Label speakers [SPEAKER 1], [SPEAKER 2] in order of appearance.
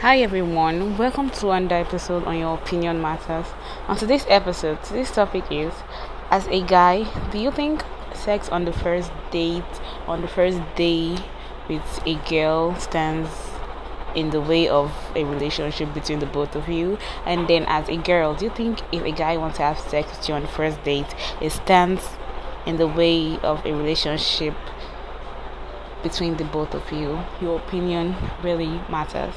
[SPEAKER 1] Hi everyone, welcome to another episode on Your Opinion Matters. On today's episode, today's topic is As a guy, do you think sex on the first date, on the first day with a girl stands in the way of a relationship between the both of you? And then as a girl, do you think if a guy wants to have sex with you on the first date, it stands in the way of a relationship between the both of you? Your opinion really matters.